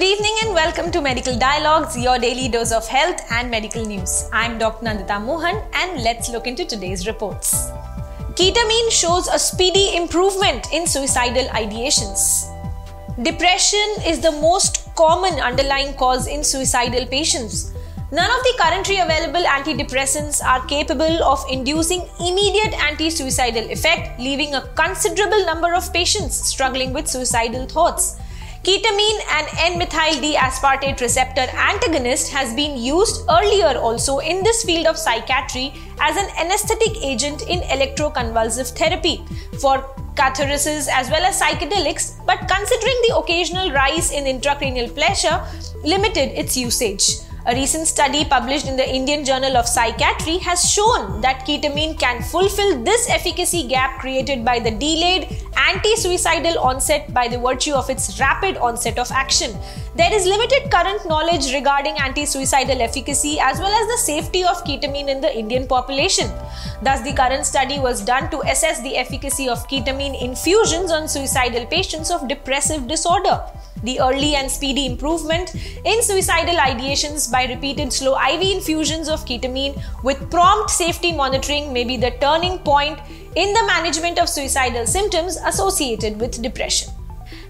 Good evening and welcome to Medical Dialogues, your daily dose of health and medical news. I'm Dr. Nandita Mohan and let's look into today's reports. Ketamine shows a speedy improvement in suicidal ideations. Depression is the most common underlying cause in suicidal patients. None of the currently available antidepressants are capable of inducing immediate anti suicidal effect, leaving a considerable number of patients struggling with suicidal thoughts. Ketamine, an N-methyl D-aspartate receptor antagonist, has been used earlier also in this field of psychiatry as an anesthetic agent in electroconvulsive therapy for catharsis as well as psychedelics, but considering the occasional rise in intracranial pressure, limited its usage. A recent study published in the Indian Journal of Psychiatry has shown that ketamine can fulfill this efficacy gap created by the delayed anti suicidal onset by the virtue of its rapid onset of action. There is limited current knowledge regarding anti suicidal efficacy as well as the safety of ketamine in the Indian population. Thus, the current study was done to assess the efficacy of ketamine infusions on suicidal patients of depressive disorder the early and speedy improvement in suicidal ideations by repeated slow IV infusions of ketamine with prompt safety monitoring may be the turning point in the management of suicidal symptoms associated with depression.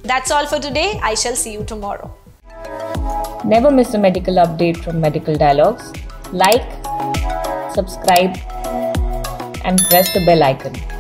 That's all for today. I shall see you tomorrow. Never miss a medical update from Medical Dialogues. Like, subscribe, and press the bell icon.